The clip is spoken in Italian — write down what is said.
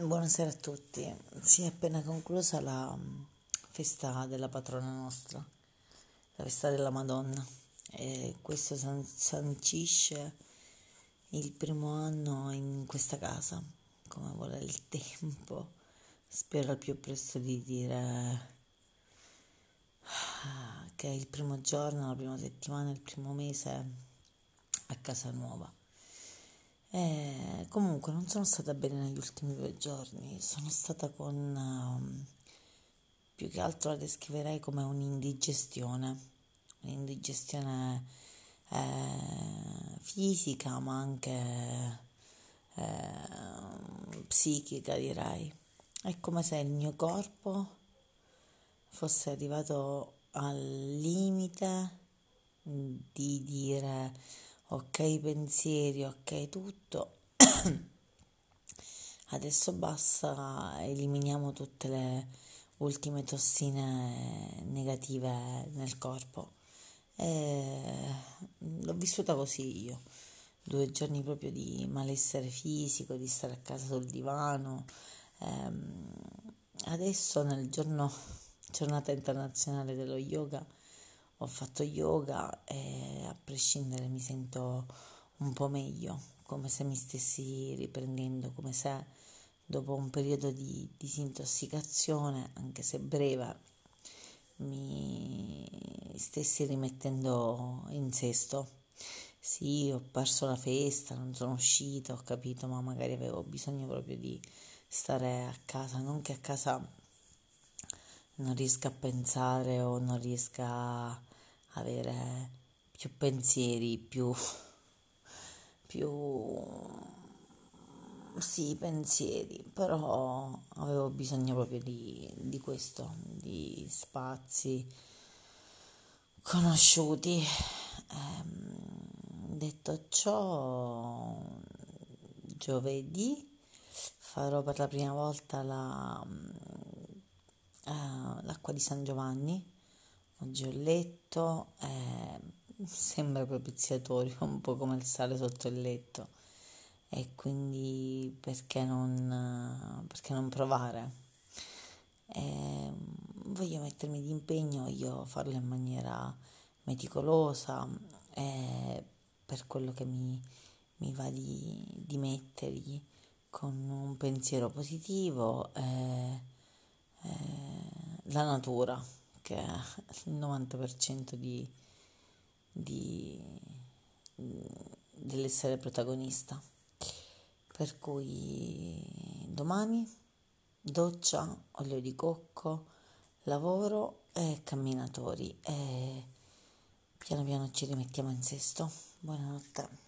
Buonasera a tutti. Si è appena conclusa la mm, festa della patrona nostra, la festa della Madonna. E questo san- sancisce il primo anno in questa casa, come vuole il tempo. Spero al più presto di dire che è il primo giorno, la prima settimana, il primo mese a casa nuova. E comunque non sono stata bene negli ultimi due giorni, sono stata con um, più che altro la descriverei come un'indigestione, un'indigestione eh, fisica ma anche eh, psichica direi. È come se il mio corpo fosse arrivato al limite di dire ok pensieri, ok tutto. Adesso basta, eliminiamo tutte le ultime tossine negative nel corpo. E l'ho vissuta così io, due giorni proprio di malessere fisico, di stare a casa sul divano. Ehm, adesso nel giorno giornata internazionale dello yoga ho fatto yoga e prescindere mi sento un po' meglio, come se mi stessi riprendendo, come se dopo un periodo di disintossicazione, anche se breve, mi stessi rimettendo in sesto. Sì, ho perso la festa, non sono uscita, ho capito, ma magari avevo bisogno proprio di stare a casa, non che a casa non riesca a pensare o non riesca a avere più pensieri, più, più sì, pensieri, però avevo bisogno proprio di, di questo, di spazi conosciuti. Ehm, detto ciò, giovedì farò per la prima volta la, uh, l'acqua di San Giovanni Oggi ho letto, eh, sembra propiziatorio, un po' come il sale sotto il letto e quindi perché non, perché non provare? Eh, voglio mettermi di impegno, voglio farlo in maniera meticolosa eh, per quello che mi, mi va di, di, mettergli con un pensiero positivo eh, eh la natura che è il 90% di, di, dell'essere protagonista. Per cui domani doccia, olio di cocco, lavoro e camminatori e piano piano ci rimettiamo in sesto. Buonanotte.